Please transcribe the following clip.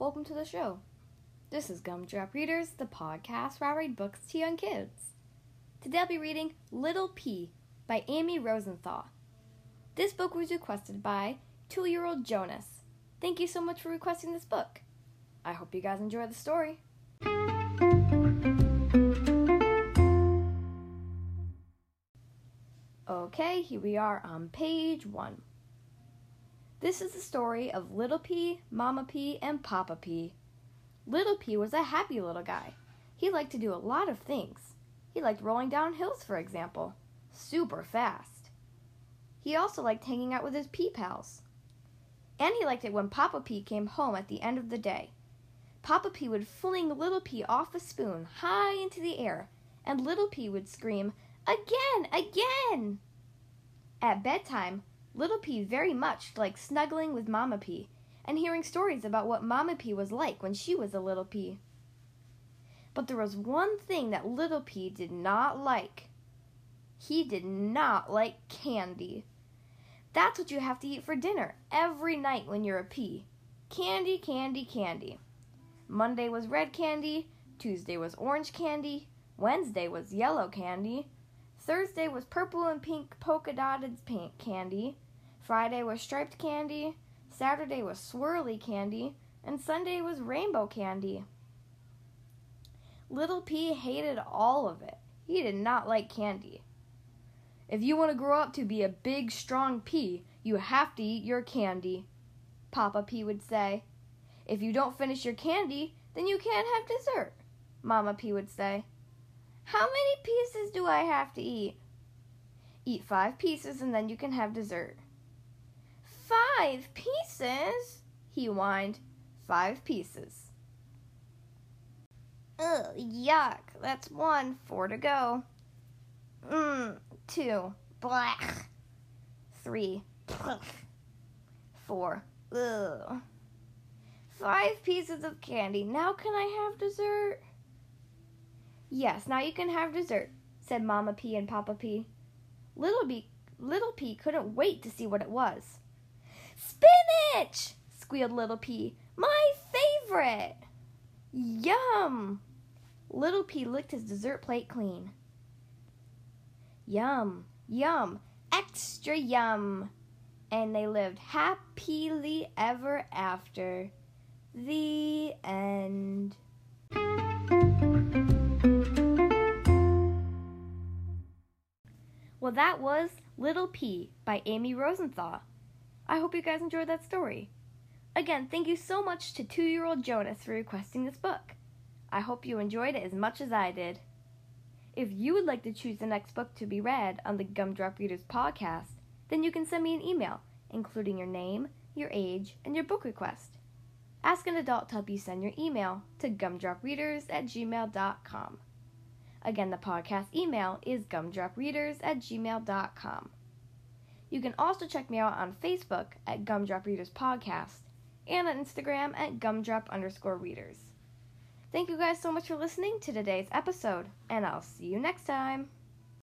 welcome to the show. This is Gumdrop Readers, the podcast where I read books to young kids. Today I'll be reading Little Pea by Amy Rosenthal. This book was requested by two year old Jonas. Thank you so much for requesting this book. I hope you guys enjoy the story. Okay, here we are on page one. This is the story of Little Pea, Mama Pea, and Papa Pea. Little Pea was a happy little guy. He liked to do a lot of things. He liked rolling down hills, for example, super fast. He also liked hanging out with his pea pals. And he liked it when Papa Pea came home at the end of the day. Papa Pea would fling Little Pea off a spoon high into the air, and Little Pea would scream, Again! Again! At bedtime, Little Pea very much liked snuggling with Mama Pea and hearing stories about what Mama Pea was like when she was a little pea. But there was one thing that Little Pea did not like. He did not like candy. That's what you have to eat for dinner every night when you're a pea. Candy, candy, candy. Monday was red candy, Tuesday was orange candy, Wednesday was yellow candy, Thursday was purple and pink polka dotted pink candy, Friday was striped candy, Saturday was swirly candy, and Sunday was rainbow candy. Little Pea hated all of it. He did not like candy. If you want to grow up to be a big, strong pea, you have to eat your candy, Papa Pea would say. If you don't finish your candy, then you can't have dessert, Mama Pea would say. How many pieces do I have to eat? Eat five pieces and then you can have dessert. Five pieces? He whined. Five pieces. Ugh, yuck. That's one. Four to go. Mmm, two. Blech. Three. Four. Ugh. Five pieces of candy. Now can I have dessert? Yes, now you can have dessert, said Mama Pea and Papa Pea. Little Pea, Little Pea couldn't wait to see what it was. Spinach! squealed Little Pea. My favorite! Yum! Little Pea licked his dessert plate clean. Yum, yum, extra yum! And they lived happily ever after. The end. Well, that was Little Pea by Amy Rosenthal. I hope you guys enjoyed that story. Again, thank you so much to two year old Jonas for requesting this book. I hope you enjoyed it as much as I did. If you would like to choose the next book to be read on the Gumdrop Readers podcast, then you can send me an email, including your name, your age, and your book request. Ask an adult to help you send your email to gumdropreaders at gmail.com. Again, the podcast email is gumdropreaders at gmail.com. You can also check me out on Facebook at Gumdrop Readers Podcast and on Instagram at gumdrop underscore readers. Thank you guys so much for listening to today's episode, and I'll see you next time.